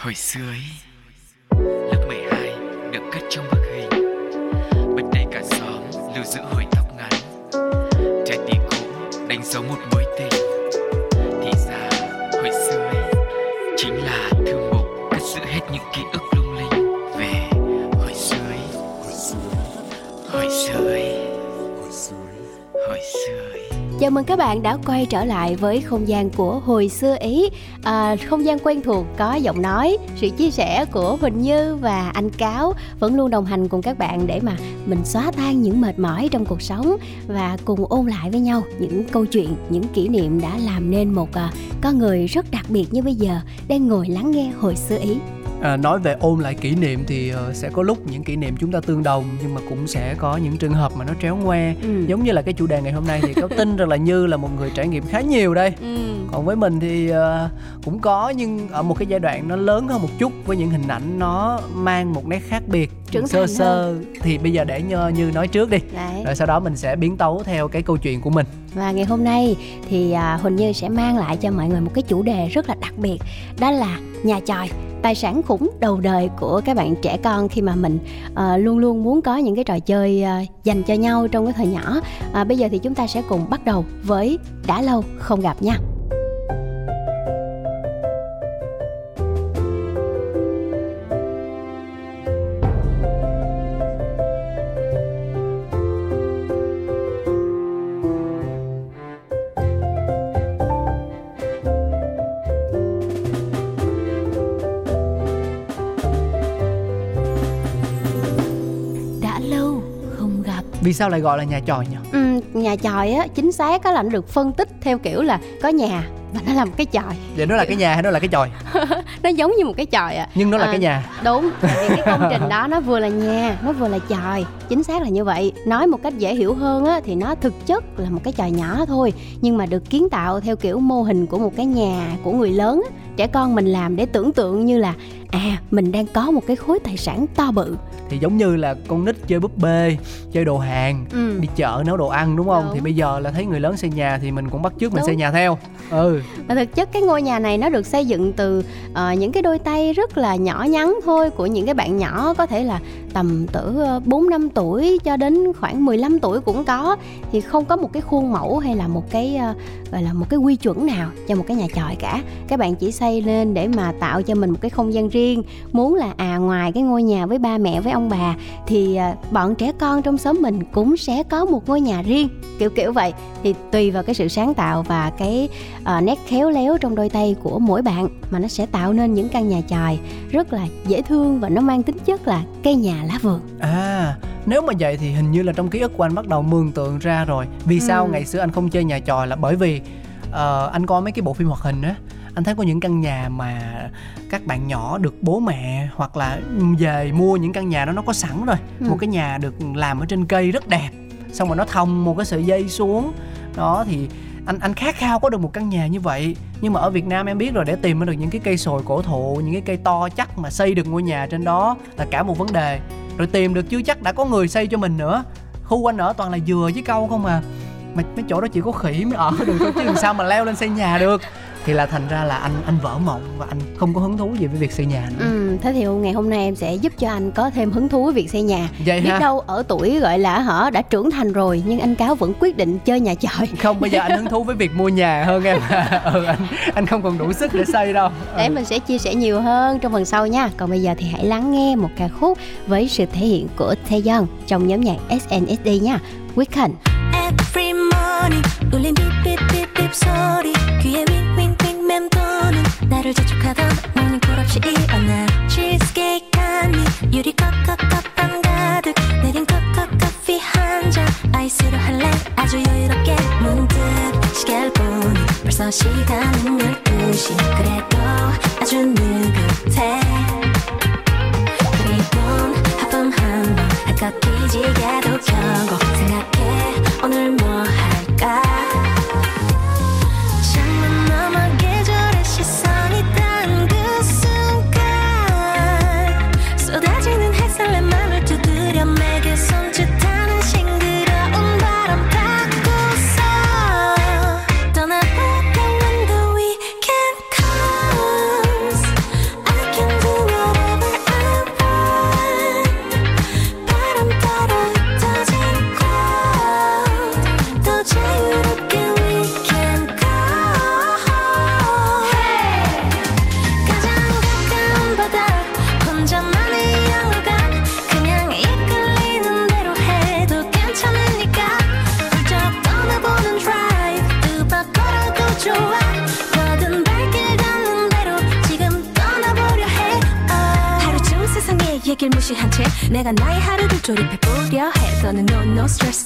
Hồi xưa ấy, Lớp 12 được cất trong bức hình. Bật đầy cả xóm lưu giữ hồi tóc ngắn, Trái tim cũ đánh dấu một mối tình. Thì ra, hồi xưa ấy, Chính là thư mục cất giữ hết những ký ức lung linh. Về hồi xưa ấy, Hồi xưa ấy, Hồi xưa ấy. Chào mừng các bạn đã quay trở lại với không gian của hồi xưa ý à, Không gian quen thuộc có giọng nói, sự chia sẻ của Huỳnh Như và anh Cáo Vẫn luôn đồng hành cùng các bạn để mà mình xóa tan những mệt mỏi trong cuộc sống Và cùng ôn lại với nhau những câu chuyện, những kỷ niệm đã làm nên một à, con người rất đặc biệt như bây giờ Đang ngồi lắng nghe hồi xưa ý. À, nói về ôn lại kỷ niệm thì uh, sẽ có lúc những kỷ niệm chúng ta tương đồng nhưng mà cũng sẽ có những trường hợp mà nó tréo ngoe ừ. giống như là cái chủ đề ngày hôm nay thì có tin rằng là như là một người trải nghiệm khá nhiều đây Ừ. còn với mình thì uh, cũng có nhưng ở một cái giai đoạn nó lớn hơn một chút với những hình ảnh nó mang một nét khác biệt Trưởng sơ sơ thì bây giờ để như, như nói trước đi Đấy. rồi sau đó mình sẽ biến tấu theo cái câu chuyện của mình và ngày hôm nay thì à, Huỳnh Như sẽ mang lại cho mọi người một cái chủ đề rất là đặc biệt Đó là nhà tròi Tài sản khủng đầu đời của các bạn trẻ con khi mà mình uh, luôn luôn muốn có những cái trò chơi uh, dành cho nhau trong cái thời nhỏ. Uh, Bây giờ thì chúng ta sẽ cùng bắt đầu với đã lâu không gặp nha. Vì sao lại gọi là nhà tròi nhỉ? Ừm, Nhà tròi á, chính xác á là nó được phân tích theo kiểu là có nhà và nó là một cái chòi vậy nó là cái nhà hay nó là cái chòi Nó giống như một cái chòi ạ. Nhưng nó là À, cái nhà. Đúng, vì cái công trình đó nó vừa là nhà, nó vừa là chòi Chính xác là như vậy. Nói một cách dễ hiểu hơn á, thì nó thực chất là một cái chòi nhỏ thôi Nhưng mà được kiến tạo theo kiểu mô hình của một cái nhà của người lớn á. Trẻ con mình làm để tưởng tượng như là À, mình đang có một cái khối tài sản to bự thì giống như là con nít chơi búp bê chơi đồ hàng ừ. đi chợ nấu đồ ăn đúng không Đúng. thì bây giờ là thấy người lớn xây nhà thì mình cũng bắt chước mình Đúng. xây nhà theo ừ Và thực chất cái ngôi nhà này nó được xây dựng từ ờ, những cái đôi tay rất là nhỏ nhắn thôi của những cái bạn nhỏ có thể là tầm từ 4 năm tuổi cho đến khoảng 15 tuổi cũng có thì không có một cái khuôn mẫu hay là một cái ờ, gọi là một cái quy chuẩn nào cho một cái nhà tròi cả. Các bạn chỉ xây lên để mà tạo cho mình một cái không gian riêng, muốn là à ngoài cái ngôi nhà với ba mẹ với ông bà thì ờ, bọn trẻ con trong xóm mình cũng sẽ có một ngôi nhà riêng, kiểu kiểu vậy. Thì tùy vào cái sự sáng tạo và cái ờ, nét khéo léo trong đôi tay của mỗi bạn mà nó sẽ tạo nên những căn nhà chòi rất là dễ thương và nó mang tính chất là cây nhà lá vườn à nếu mà vậy thì hình như là trong ký ức của anh bắt đầu mường tượng ra rồi vì sao Ừ. ngày xưa anh không chơi nhà tròi là bởi vì ờ, anh coi mấy cái bộ phim hoạt hình á anh thấy có những căn nhà mà các bạn nhỏ được bố mẹ hoặc là về mua những căn nhà đó nó có sẵn rồi. Ừ. một cái nhà được làm ở trên cây rất đẹp xong rồi nó thòng một cái sợi dây xuống. Đó thì anh anh khát khao có được một căn nhà như vậy. Nhưng mà ở Việt Nam em biết rồi để tìm được những cái cây sồi cổ thụ những cái cây to chắc mà xây được ngôi nhà trên đó là cả một vấn đề. Rồi tìm được chưa chắc đã có người xây cho mình nữa. Khu anh ở toàn là dừa với câu không à. Mà mấy chỗ đó chỉ có khỉ mới ở được thôi chứ làm sao mà leo lên xây nhà được thì là thành ra là anh anh vỡ mộng và anh không có hứng thú gì với việc xây nhà nữa ừ, thế thì ngày hôm nay em sẽ giúp cho anh có thêm hứng thú với việc xây nhà vậy biết ha đâu ở tuổi gọi là hở đã trưởng thành rồi nhưng anh cáo vẫn quyết định chơi nhà chòi không bây giờ anh hứng thú với việc mua nhà hơn em ừ, anh anh không còn đủ sức để xây đâu để ừ. mình sẽ chia sẻ nhiều hơn trong phần sau nha còn bây giờ thì hãy lắng nghe một ca khúc với sự thể hiện của Taeyeon trong nhóm nhạc SNSD nha Weekend Every morning 울린 삐삐삐삐 소리 귀에 윙윙윙 맴도는 나를 재촉하던 모닝 콜 없이 일어나 cheesecake 한입. 유리 컵컵컵밤 가득 내린 컵컵 커피 한잔. 아이스로 할래? 아주 여유롭게 문득 시계를 보니 벌써 시간은 12시. 그래도 아주 느긋해. 그리곤 하품 한번 할것 뒤지게도 켜고 생각해. 오늘 뭐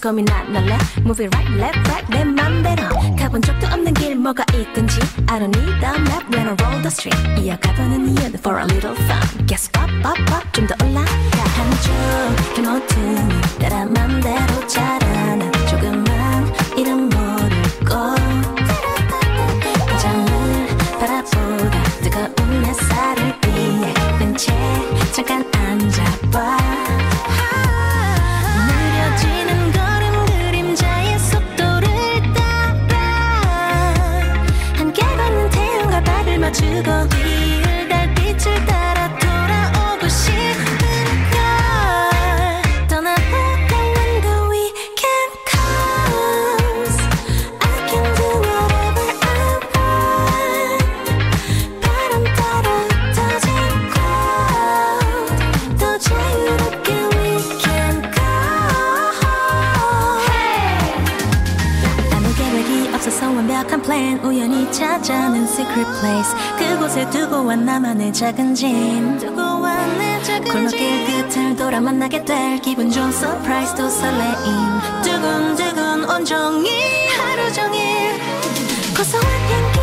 고민 안 할래 Move it right left right 내 맘대로 가본 적도 없는 길 뭐가 있든지 I don't need a map when I roll the street 이어가보는 이유는 for a little fun Guess up up up 좀 더 올라가 한쪽의 모든 따라 맘대로 자 완벽한 plan. 우연히 찾아낸 secret place. 그곳에 두고 와 나만의 작은 짐. 두고 와내 작은 골목길 끝을 돌아 만나게 될 기분 좋은 surprise도 설레임. 두근두근 온종일 하루 종일 고소한 향기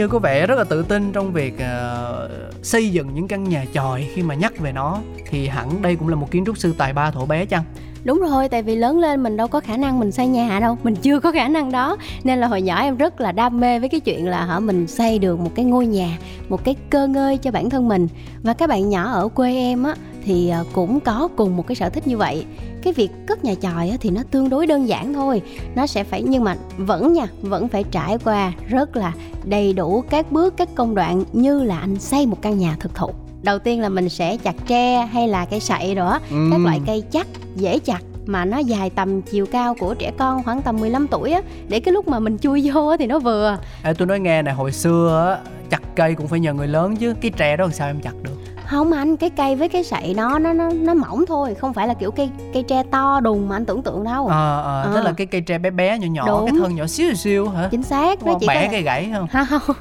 như có vẻ rất là tự tin trong việc uh, xây dựng những căn nhà chòi khi mà nhắc về nó thì hẳn đây cũng là một kiến trúc sư tài ba thổ bé chăng? Đúng rồi, tại vì lớn lên mình đâu có khả năng mình xây nhà đâu Mình chưa có khả năng đó. Nên là hồi nhỏ em rất là đam mê với cái chuyện là hả mình xây được một cái ngôi nhà Một cái cơ ngơi cho bản thân mình. Và các bạn nhỏ ở quê em á Thì ờ, cũng có cùng một cái sở thích như vậy. Cái việc cất nhà chòi thì nó tương đối đơn giản thôi. Nó sẽ phải, nhưng mà vẫn nha Vẫn phải trải qua rất là đầy đủ các bước, các công đoạn Như là anh xây một căn nhà thực thụ. Đầu tiên là mình sẽ chặt tre hay là cây sậy rồi á các loại cây chắc dễ chặt mà nó dài tầm chiều cao của trẻ con khoảng tầm 15 tuổi á. Để cái lúc mà mình chui vô á thì nó vừa. Ê, tôi nói nghe nè hồi xưa á chặt cây cũng phải nhờ người lớn chứ. Cái tre đó làm sao em chặt được không anh cái cây với cái sậy nó nó nó nó mỏng thôi không phải là kiểu cây cây tre to đùng mà anh tưởng tượng đâu. Ờ ờ Ờ. tức là cái cây tre bé bé nhỏ nhỏ Đúng. cái thân nhỏ xíu xíu hả? Chính xác nó chỉ có bẻ là... cây gãy không? Ha, không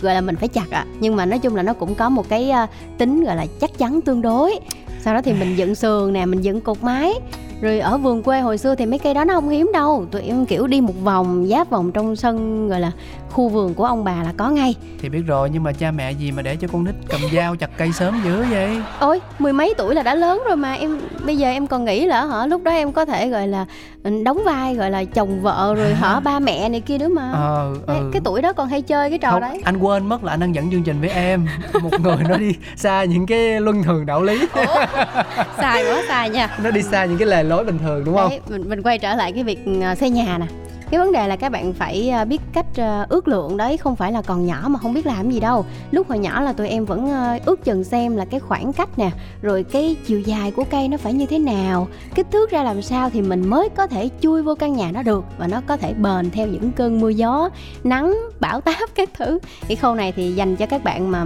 gọi là mình phải chặt ạ. Nhưng mà nói chung là nó cũng có một cái à, tính gọi là chắc chắn tương đối. Sau đó thì mình dựng sườn nè mình dựng cột mái. Rồi ở vườn quê hồi xưa thì mấy cây đó nó không hiếm đâu. Tụi em kiểu đi một vòng giáp vòng trong sân gọi là khu vườn của ông bà là có ngay. Thì biết rồi nhưng mà cha mẹ gì mà để cho con nít cầm dao chặt cây sớm dữ vậy? Ôi mười mấy tuổi là đã lớn rồi mà em bây giờ em còn nghĩ là hả lúc đó em có thể gọi là ừ, đóng vai gọi là chồng vợ rồi hả? ba mẹ này kia nữa mà. Ờ Đấy, ừ. cái tuổi đó còn hay chơi cái trò không đấy. anh quên mất là anh đang dẫn chương trình với em. Một người nó đi xa những cái luân thường đạo lý. Sai quá sai nha. Nó đi xa những cái lề lối bình thường đúng không? Đấy, mình mình quay trở lại cái việc à, xây nhà nè cái vấn đề là các bạn phải ờ, biết cách ờ, ước lượng đấy không phải là còn nhỏ mà không biết làm gì đâu. Lúc hồi nhỏ là tụi em vẫn ờ, ước chừng xem là cái khoảng cách nè rồi cái chiều dài của cây nó phải như thế nào. Kích thước ra làm sao thì mình mới có thể chui vô căn nhà nó được và nó có thể bền theo những cơn mưa gió nắng bão táp các thứ. Cái khâu này thì dành cho các bạn mà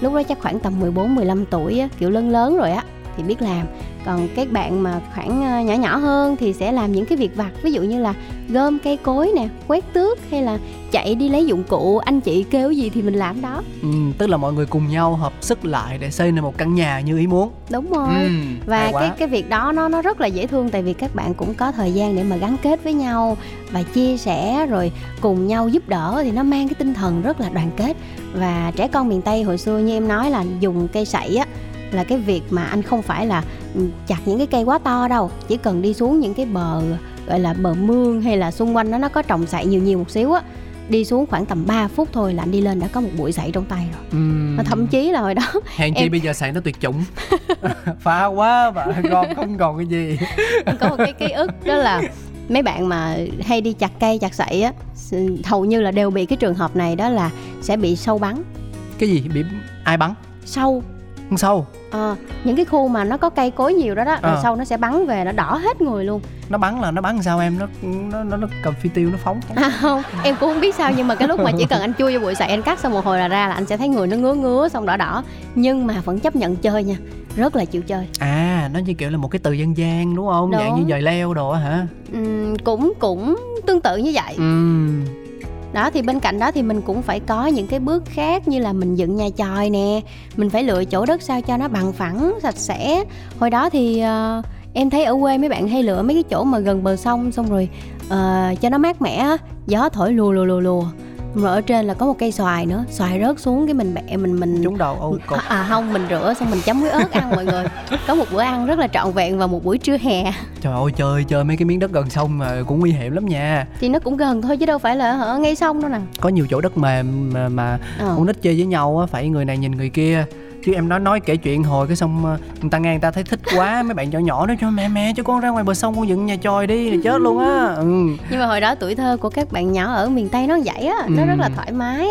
lúc đó chắc khoảng tầm 14 15 tuổi á, kiểu lớn lớn rồi á thì biết làm. Còn các bạn mà khoảng ờ, nhỏ nhỏ hơn thì sẽ làm những cái việc vặt ví dụ như là gom cây cối nè quét tước hay là chạy đi lấy dụng cụ anh chị kêu gì thì mình làm đó. Ừ, tức là mọi người cùng nhau hợp sức lại để xây nên một căn nhà như ý muốn. Đúng rồi. Ừ, và cái cái việc đó nó nó rất là dễ thương tại vì các bạn cũng có thời gian để mà gắn kết với nhau và chia sẻ rồi cùng nhau giúp đỡ thì nó mang cái tinh thần rất là đoàn kết. Và trẻ con miền Tây hồi xưa như em nói là dùng cây sậy á là cái việc mà anh không phải là ừ, chặt những cái cây quá to đâu. Chỉ cần đi xuống những cái bờ gọi là bờ mương hay là xung quanh đó nó có trồng sậy nhiều nhiều một xíu á đi xuống khoảng tầm 3 phút thôi là anh đi lên đã có một bụi sậy trong tay rồi. Mà thậm chí là hồi đó hèn chi em- bây giờ sậy nó tuyệt chủng. Phá quá và con không còn cái gì. Có một cái ký ức đó là mấy bạn mà hay đi chặt cây chặt sậy á hầu như là đều bị cái trường hợp này đó là sẽ bị sâu bắn. Cái gì? Bị ai bắn? Sâu. Con sâu Ờ, những cái khu mà nó có cây cối nhiều đó đó rồi Ờ. sau nó sẽ bắn về nó đỏ hết người luôn. Nó bắn là nó bắn sao em? Nó nó nó, nó cầm phi tiêu nó phóng. À, không em cũng không biết sao nhưng mà cái lúc mà chỉ cần anh chui vô bụi sậy anh cắt xong một hồi là ra là anh sẽ thấy người nó ngứa ngứa xong đỏ đỏ. Nhưng mà vẫn chấp nhận chơi nha rất là chịu chơi. À nó như kiểu là một cái từ dân gian đúng không? Dạng Đúng. như dời leo đồ hả? Ừm, cũng cũng tương tự như vậy. Ừm đó thì bên cạnh đó thì mình cũng phải có những cái bước khác như là mình dựng nhà chòi nè. Mình phải lựa chỗ đất sao cho nó bằng phẳng sạch sẽ. Hồi đó thì uh, em thấy ở quê mấy bạn hay lựa mấy cái chỗ mà gần bờ sông xong rồi uh, cho nó mát mẻ gió thổi lùa lùa lùa lùa rồi ở trên là có một cây xoài nữa xoài rớt xuống cái mình bẹ mình mình trúng đầu ô cột à không mình rửa xong mình chấm muối ớt ăn mọi người. Có một bữa ăn rất là trọn vẹn vào một buổi trưa hè. Trời ơi chơi chơi mấy cái miếng đất gần sông mà cũng nguy hiểm lắm nha. Thì nó cũng gần thôi chứ đâu phải là ở ngay sông đâu nè. Có nhiều chỗ đất mềm mà, mà Ờ. con nít chơi với nhau á phải người này nhìn người kia chứ em nói nói kể chuyện hồi cái xong ờ, người ta nghe người ta thấy thích quá mấy bạn nhỏ nhỏ nói cho mẹ mẹ cho con ra ngoài bờ sông con dựng nhà chòi đi là chết luôn á ừ. nhưng mà hồi đó tuổi thơ của các bạn nhỏ ở miền tây nó vậy á nó rất là Ừ. thoải mái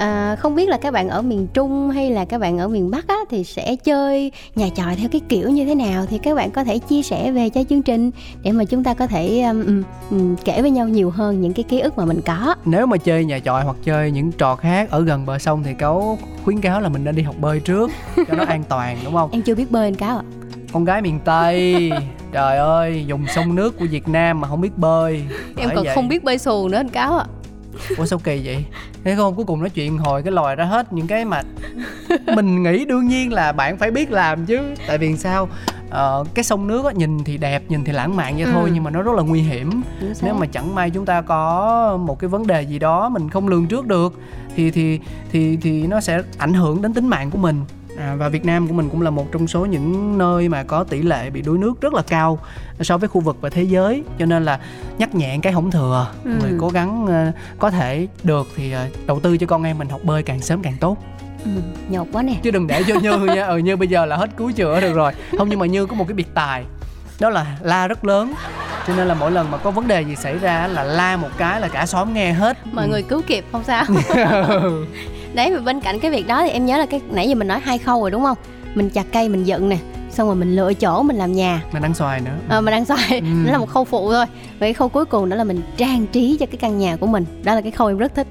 à, không biết là các bạn ở miền trung hay là các bạn ở miền bắc á thì sẽ chơi nhà tròi theo cái kiểu như thế nào? Thì các bạn có thể chia sẻ về cho chương trình để mà chúng ta có thể um, um, um, kể với nhau nhiều hơn những cái ký ức mà mình có. Nếu mà chơi nhà chòi hoặc chơi những trò khác ở gần bờ sông thì cáo khuyến cáo là mình nên đi học bơi trước cho nó an toàn đúng không? Em chưa biết bơi anh cáo ạ. Con gái miền tây trời ơi dùng sông nước của việt nam mà không biết bơi. Em Bởi còn vậy. không biết bơi xuồng nữa anh cáo ạ. Ủa sao kỳ vậy thế không? Cuối cùng nói chuyện hồi cái lòi ra hết những cái mà mình nghĩ đương nhiên là bạn phải biết làm chứ. Tại vì sao? Ờ, cái sông nước á, nhìn thì đẹp nhìn thì lãng mạn vậy Ừ. thôi nhưng mà nó rất là nguy hiểm. Nếu mà chẳng may chúng ta có một cái vấn đề gì đó mình không lường trước được thì thì thì thì nó sẽ ảnh hưởng đến tính mạng của mình à, và Việt Nam của mình cũng là một trong số những nơi mà có tỷ lệ bị đuối nước rất là cao so với khu vực và thế giới. Cho nên là nhắc nhẹ cái không thừa Ừ. người cố gắng ờ, có thể được thì ờ, đầu tư cho con em mình học bơi càng sớm càng tốt. Ừ, nhột quá nè. Chứ đừng để cho như nha ừ như bây giờ là hết cứu chữa được rồi. Không nhưng mà như có một cái biệt tài đó là la rất lớn. Cho nên là mỗi lần mà có vấn đề gì xảy ra là la một cái là cả xóm nghe hết. Mọi người cứu kịp không sao đấy và bên cạnh cái việc đó thì em nhớ là cái nãy giờ mình nói hai khâu rồi đúng không? Mình chặt cây mình dựng nè xong rồi mình lựa chỗ mình làm nhà. Mình ăn xoài nữa. À, mình ăn xoài. Ừ. đó là một khâu phụ thôi. Và cái khâu cuối cùng đó là mình trang trí cho cái căn nhà của mình. Đó là cái khâu em rất thích.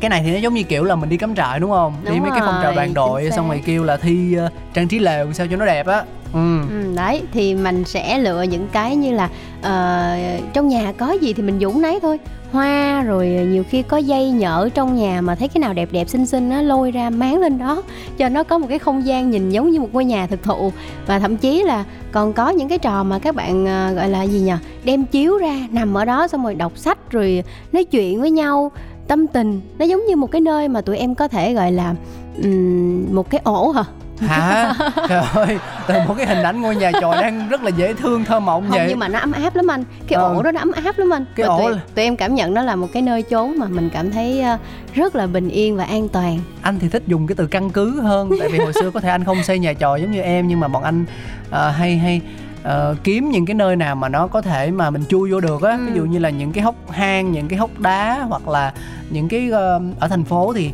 Cái này thì nó giống như kiểu là mình đi cắm trại đúng không? Đi Đúng mấy cái phong trào rồi, đoàn đội xong rồi kêu là thi ờ, trang trí lều sao cho nó đẹp á ừ. Ừ, đấy thì mình sẽ lựa những cái như là uh, trong nhà có gì thì mình dũng nấy thôi. Hoa rồi nhiều khi có dây nhở trong nhà mà thấy cái nào đẹp đẹp xinh xinh nó lôi ra máng lên đó cho nó có một cái không gian nhìn giống như một ngôi nhà thực thụ. Và thậm chí là còn có những cái trò mà các bạn uh, gọi là gì nhỉ đem chiếu ra nằm ở đó xong rồi đọc sách rồi nói chuyện với nhau tâm tình. Nó giống như một cái nơi mà tụi em có thể gọi là um, một cái ổ hả? Hả? Trời ơi từ một cái hình ảnh ngôi nhà chòi đang rất là dễ thương thơ mộng không vậy. nhưng mà nó ấm áp lắm anh. Cái Ờ. ổ đó nó ấm áp lắm anh. Cái Và ổ tụi, là- tụi em cảm nhận đó là một cái nơi chốn mà mình cảm thấy ờ, rất là bình yên và an toàn. Anh thì thích dùng cái từ căn cứ hơn tại vì hồi xưa có thể anh không xây nhà chòi giống như em nhưng mà bọn anh ờ, hay hay ờ, kiếm những cái nơi nào mà nó có thể mà mình chui vô được á. Ừ. ví dụ như là những cái hốc hang những cái hốc đá hoặc là những cái ờ, ở thành phố thì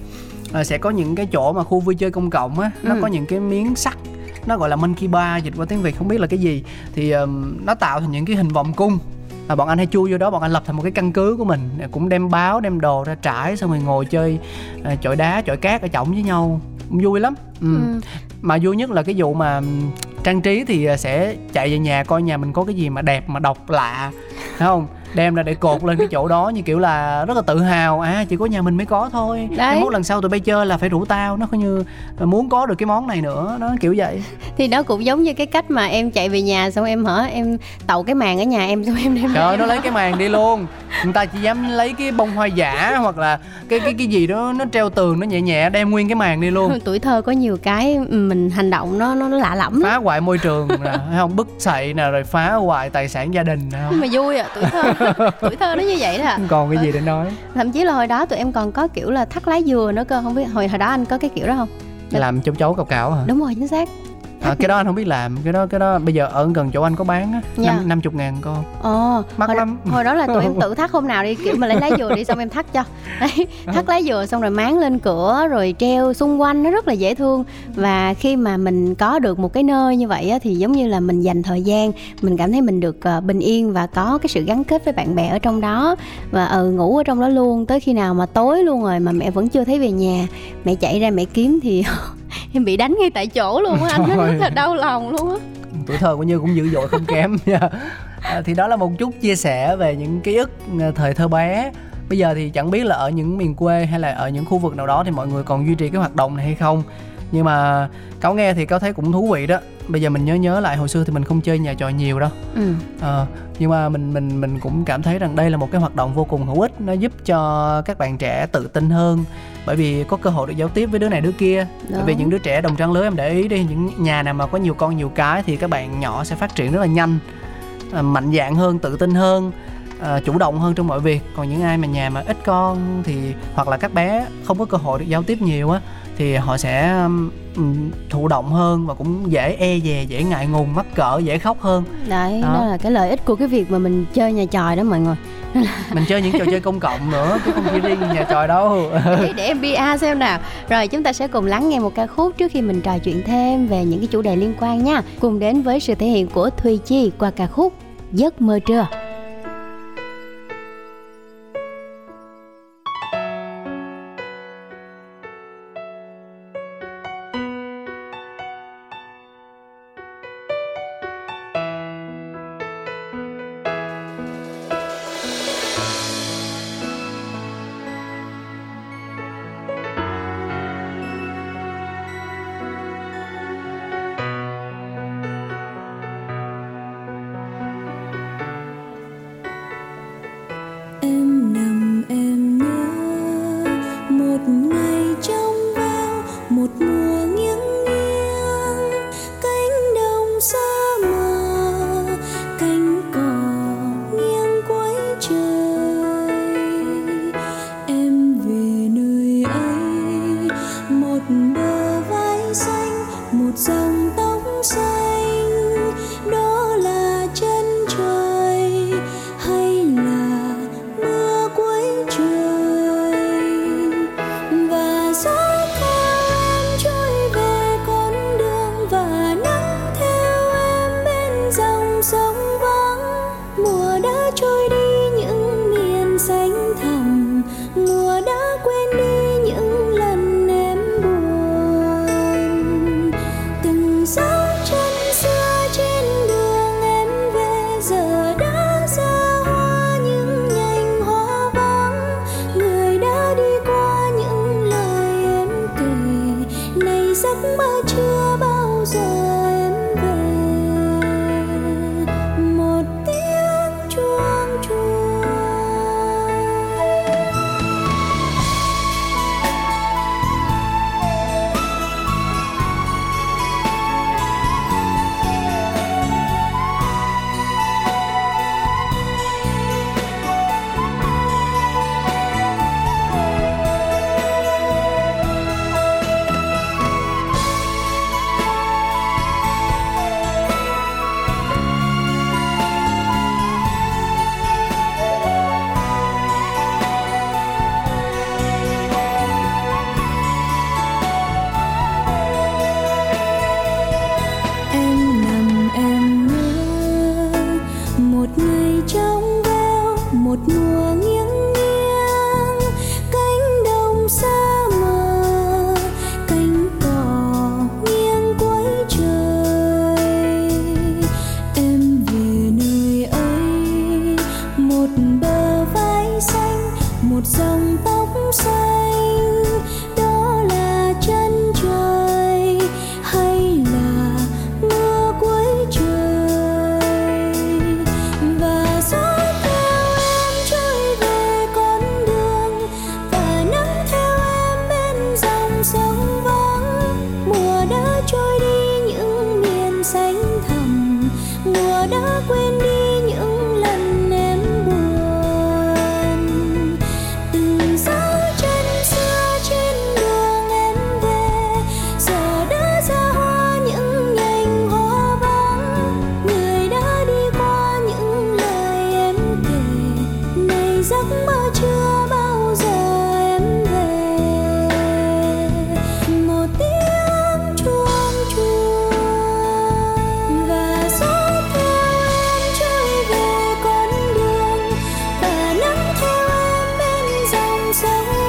ờ, sẽ có những cái chỗ mà khu vui chơi công cộng á nó Ừ. có những cái miếng sắt nó gọi là monkey bar dịch qua tiếng việt không biết là cái gì thì ờm, nó tạo thành những cái hình vòng cung và bọn anh hay chui vô đó bọn anh lập thành một cái căn cứ của mình cũng đem báo đem đồ ra trải xong rồi ngồi chơi à, chọi đá chọi cát ở chổng với nhau vui lắm ừ. Ừ. mà vui nhất là cái vụ mà trang trí thì à, sẽ chạy về nhà coi nhà mình có cái gì mà đẹp mà độc lạ phải không đem ra để cột lên cái chỗ đó như kiểu là rất là tự hào. À chỉ có nhà mình mới có thôi. Đấy. mỗi lần sau tụi bay chơi là phải rủ tao. Nó coi như muốn có được cái món này nữa. Nó kiểu vậy. Thì nó cũng giống như cái cách mà em chạy về nhà xong em hở em tậu cái màn ở nhà em xong em đem trời nó lấy cái màn đi luôn. Người ta chỉ dám lấy cái bông hoa giả hoặc là cái cái cái gì đó nó treo tường nó nhẹ nhẹ đem nguyên cái màn đi luôn. Tuổi thơ có nhiều cái mình hành động nó nó, nó lạ lẫm phá hoại môi trường nè không bức xậy nè rồi phá hoại tài sản gia đình nè không. Mà vui à tuổi thơ tuổi thơ nó như vậy đó không còn cái gì để nói? Thậm chí là hồi đó tụi em còn có kiểu là thắt lá dừa nữa cơ không biết hồi hồi đó anh có cái kiểu đó không? Làm chấu chấu cào cào hả? Đúng rồi chính xác à, cái đó anh không biết làm. Cái đó cái đó bây giờ ở gần chỗ anh có bán á Dạ. năm năm chục ngàn con ồ Mắc hồi, lắm. hồi đó là tụi em tự thắt hôm nào đi kiểu mà lấy lá dừa đi xong em thắt cho. Đấy thắt lá dừa xong rồi máng lên cửa rồi treo xung quanh nó rất là dễ thương. Và khi mà mình có được một cái nơi như vậy á, thì giống như là mình dành thời gian mình cảm thấy mình được ờ, bình yên và có cái sự gắn kết với bạn bè ở trong đó. Và ừ ngủ ở trong đó luôn. Tới khi nào mà tối luôn rồi mà mẹ vẫn chưa thấy về nhà mẹ chạy ra mẹ kiếm thì em bị đánh ngay tại chỗ luôn á anh nó rất là đau lòng luôn á. Tuổi thơ của như cũng dữ dội không kém nha. À, thì đó là một chút chia sẻ về những ký ức à, thời thơ bé. Bây giờ thì chẳng biết là ở những miền quê hay là ở những khu vực nào đó thì mọi người còn duy trì cái hoạt động này hay không nhưng mà cáo nghe thì cáo thấy cũng thú vị đó. Bây giờ mình nhớ nhớ lại hồi xưa thì mình không chơi nhà trò nhiều đâu. Ừ. Ờ, nhưng mà mình mình mình cũng cảm thấy rằng đây là một cái hoạt động vô cùng hữu ích. Nó giúp cho các bạn trẻ tự tin hơn. Bởi vì có cơ hội được giao tiếp với đứa này đứa kia. Bởi vì những đứa trẻ đồng trang lứa em để ý đi những nhà nào mà có nhiều con nhiều cái thì các bạn nhỏ sẽ phát triển rất là nhanh à, mạnh dạn hơn tự tin hơn à, chủ động hơn trong mọi việc. Còn những ai mà nhà mà ít con thì hoặc là các bé không có cơ hội được giao tiếp nhiều á thì họ sẽ um, thụ động hơn và cũng dễ e dè dễ ngại ngùng mắc cỡ dễ khóc hơn. Đấy Đó. đó. là cái lợi ích của cái việc mà mình chơi nhà tròi đó mọi người. Mình chơi những trò chơi công cộng nữa chứ không chỉ riêng nhà tròi đâu. Để, để em bia xem nào. Rồi chúng ta sẽ cùng lắng nghe một ca khúc trước khi mình trò chuyện thêm về những cái chủ đề liên quan nha. Cùng đến với sự thể hiện của Thùy Chi qua ca khúc giấc mơ trưa so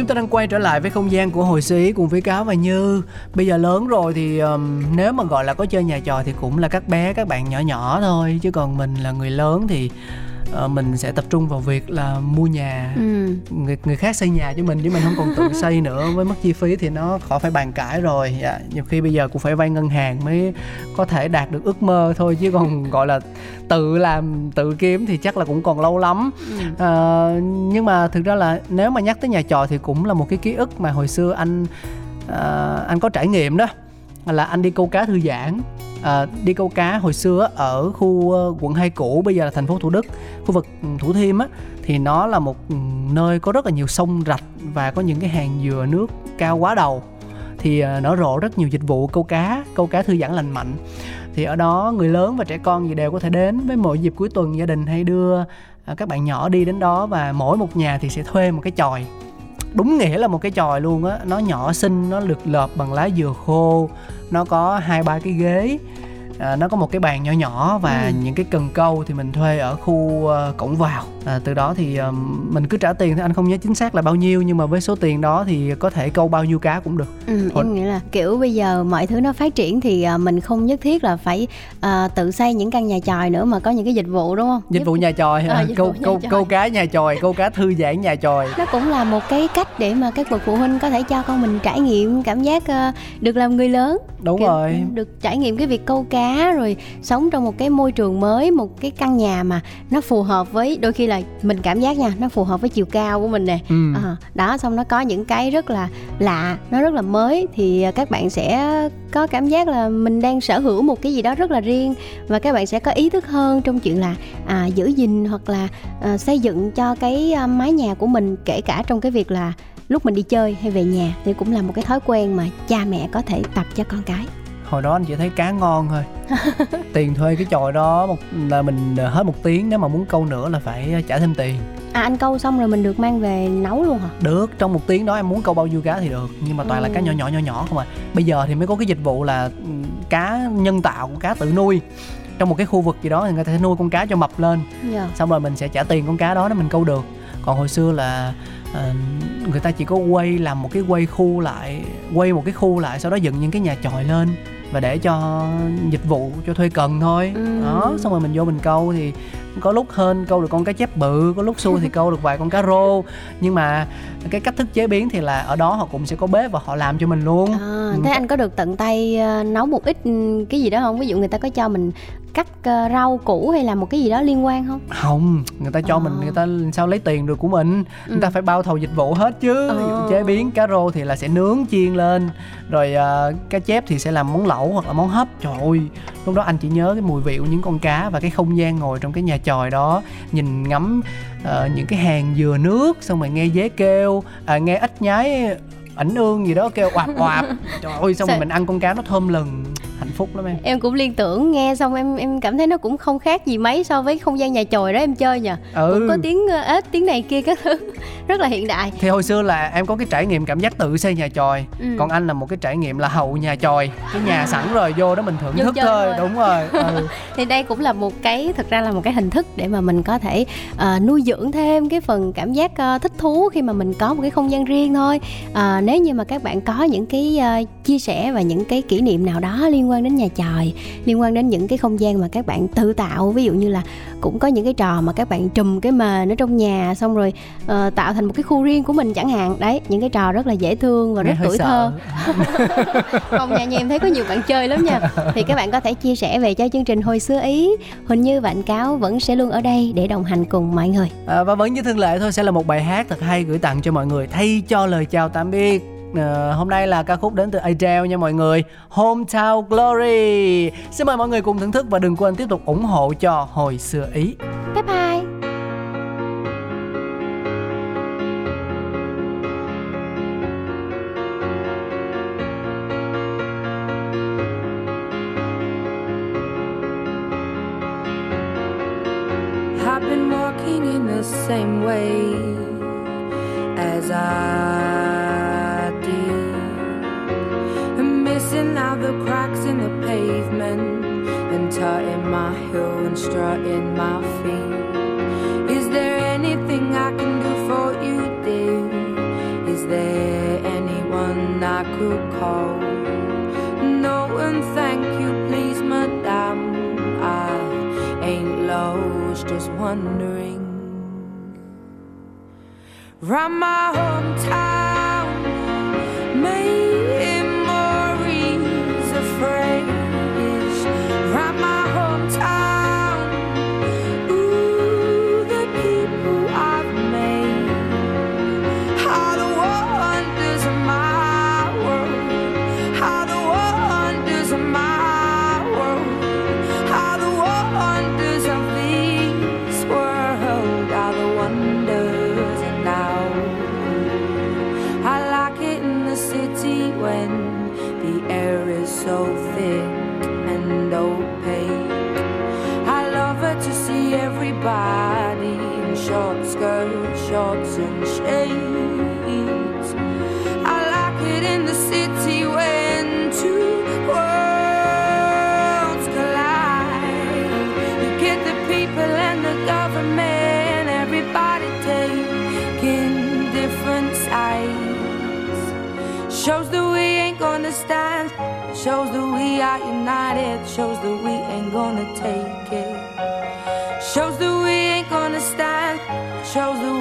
chúng ta đang quay trở lại với không gian của hồi xí cùng với cáo và như. Bây giờ lớn rồi thì um, nếu mà gọi là có chơi nhà trò thì cũng là các bé các bạn nhỏ nhỏ thôi chứ còn mình là người lớn thì uh, mình sẽ tập trung vào việc là mua nhà. Ừ. người người khác xây nhà cho mình chứ mình không còn tự xây nữa. Với mức chi phí thì nó khỏi phải bàn cãi rồi. Dạ, nhiều khi bây giờ cũng phải vay ngân hàng mới có thể đạt được ước mơ thôi chứ còn gọi là tự làm tự kiếm thì chắc là cũng còn lâu lắm. Ừ. à, nhưng mà thực ra là nếu mà nhắc tới nhà trọ thì cũng là một cái ký ức mà hồi xưa anh à, anh có trải nghiệm đó. Là anh đi câu cá thư giãn à, đi câu cá hồi xưa ở khu ờ, quận 2 cũ bây giờ là thành phố Thủ Đức. Khu vực ừ, Thủ Thiêm á thì nó là một ừ, nơi có rất là nhiều sông rạch và có những cái hàng dừa nước cao quá đầu. Thì nó nở rộ rất nhiều dịch vụ câu cá câu cá thư giãn lành mạnh. Thì ở đó người lớn và trẻ con gì đều có thể đến với mỗi dịp cuối tuần gia đình hay đưa các bạn nhỏ đi đến đó và mỗi một nhà thì sẽ thuê một cái chòi đúng nghĩa là một cái chòi luôn á. Nó nhỏ xinh, nó lượt lợp bằng lá dừa khô. Nó có hai ba cái ghế à, nó có một cái bàn nhỏ nhỏ và ừ. những cái cần câu thì mình thuê ở khu uh, cổng vào. À, từ đó thì um, mình cứ trả tiền thì anh không nhớ chính xác là bao nhiêu nhưng mà với số tiền đó thì có thể câu bao nhiêu cá cũng được. Ừ, em nghĩ là kiểu bây giờ mọi thứ nó phát triển thì uh, mình không nhất thiết là phải uh, tự xây những căn nhà chòi nữa mà có những cái dịch vụ đúng không? Dịch vụ nhà chòi à, câu câu câu cá nhà chòi câu cá thư giãn nhà chòi. Nó cũng là một cái cách để mà các bậc phụ huynh có thể cho con mình trải nghiệm cảm giác uh, được làm người lớn. Đúng kiểu, rồi. được trải nghiệm cái việc câu cá rồi sống trong một cái môi trường mới một cái căn nhà mà nó phù hợp với đôi khi là mình cảm giác nha nó phù hợp với chiều cao của mình nè. Ừ. à, đó xong nó có những cái rất là lạ nó rất là mới thì các bạn sẽ có cảm giác là mình đang sở hữu một cái gì đó rất là riêng và các bạn sẽ có ý thức hơn trong chuyện là à, giữ gìn hoặc là à, xây dựng cho cái mái nhà của mình kể cả trong cái việc là lúc mình đi chơi hay về nhà. Thì cũng là một cái thói quen mà cha mẹ có thể tập cho con cái hồi đó anh chỉ thấy cá ngon thôi tiền thuê cái chòi đó một là mình hết một tiếng nếu mà muốn câu nữa là phải trả thêm tiền À anh câu xong rồi mình được mang về nấu luôn hả? Được, trong một tiếng đó em muốn câu bao nhiêu cá thì được Nhưng mà toàn ừ. là cá nhỏ nhỏ nhỏ nhỏ không à Bây giờ thì mới có cái dịch vụ là ừ, cá nhân tạo, cá tự nuôi Trong một cái khu vực gì đó thì người ta sẽ nuôi con cá cho mập lên yeah. Dạ. Xong rồi mình sẽ trả tiền con cá đó để mình câu được Còn hồi xưa là uh, người ta chỉ có quay làm một cái quay khu lại Quay một cái khu lại sau đó dựng những cái nhà chòi lên và để cho dịch vụ cho thuê cần thôi. Ừ. đó xong rồi mình vô mình câu thì có lúc hên câu được con cá chép bự có lúc xui thì câu được vài con cá rô. Nhưng mà cái cách thức chế biến thì là ở đó họ cũng sẽ có bếp và họ làm cho mình luôn. À, thế anh có được tận tay ờ, nấu một ít ừ, cái gì đó không? Ví dụ người ta có cho mình cắt ờ, rau củ hay là một cái gì đó liên quan không không người ta cho à. mình người ta sao lấy tiền được của mình ừ. người ta phải bao thầu dịch vụ hết chứ à. chế biến cá rô thì là sẽ nướng chiên lên rồi uh, cá chép thì sẽ làm món lẩu hoặc là món hấp trời ơi lúc đó anh chỉ nhớ cái mùi vị của những con cá và cái không gian ngồi trong cái nhà chòi đó nhìn ngắm uh, những cái hàng dừa nước xong rồi nghe dế kêu uh, nghe ếch nhái ảnh ương gì đó kêu oạp oạp. Trời ơi xong rồi mình ăn con cá nó thơm lừng. Hạnh phúc lắm em. Em cũng liên tưởng nghe xong em em cảm thấy nó cũng không khác gì mấy so với không gian nhà chòi đó em chơi nhỉ ừ. cũng có tiếng ếch tiếng này kia các thứ. Rất là hiện đại. Thì hồi xưa là em có cái trải nghiệm cảm giác tự xây nhà chòi. Ừ. còn anh là một cái trải nghiệm là hậu nhà chòi. Cái nhà sẵn rồi vô đó mình thưởng thức thôi. thôi đúng rồi. Ừ. thì đây cũng là một cái thực ra là một cái hình thức để mà mình có thể uh, nuôi dưỡng thêm cái phần cảm giác uh, thích thú khi mà mình có một cái không gian riêng thôi. Uh, nếu như mà các bạn có những cái uh, chia sẻ và những cái kỷ niệm nào đó liên quan đến nhà chòi liên quan đến những cái không gian mà các bạn tự tạo. Ví dụ như là cũng có những cái trò mà các bạn trùm cái mền ở trong nhà xong rồi uh, tạo thành một cái khu riêng của mình chẳng hạn. Đấy những cái trò rất là dễ thương và rất tuổi thơ. Không nhà nhà em thấy có nhiều bạn chơi lắm nha. Thì các bạn có thể chia sẻ về cho chương trình hồi xưa ý. Huỳnh như và anh cáo vẫn sẽ luôn ở đây để đồng hành cùng mọi người. À, và vẫn như thường lệ thôi sẽ là một bài hát thật hay gửi tặng cho mọi người thay cho lời chào tạm biệt uh, hôm nay là ca khúc đến từ Adele nha mọi người. Hometown Glory. Xin mời mọi người cùng thưởng thức và đừng quên tiếp tục ủng hộ cho hồi xưa ý. Bye bye. I've been walking in the same way as I the cracks in the pavement and tutting my heel and strutting my feet. Is there anything I can do for you, dear? Is there anyone I could call? No, one, thank you, please, madame. I ain't lost, just wondering. Round my hometown.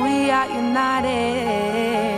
We are united.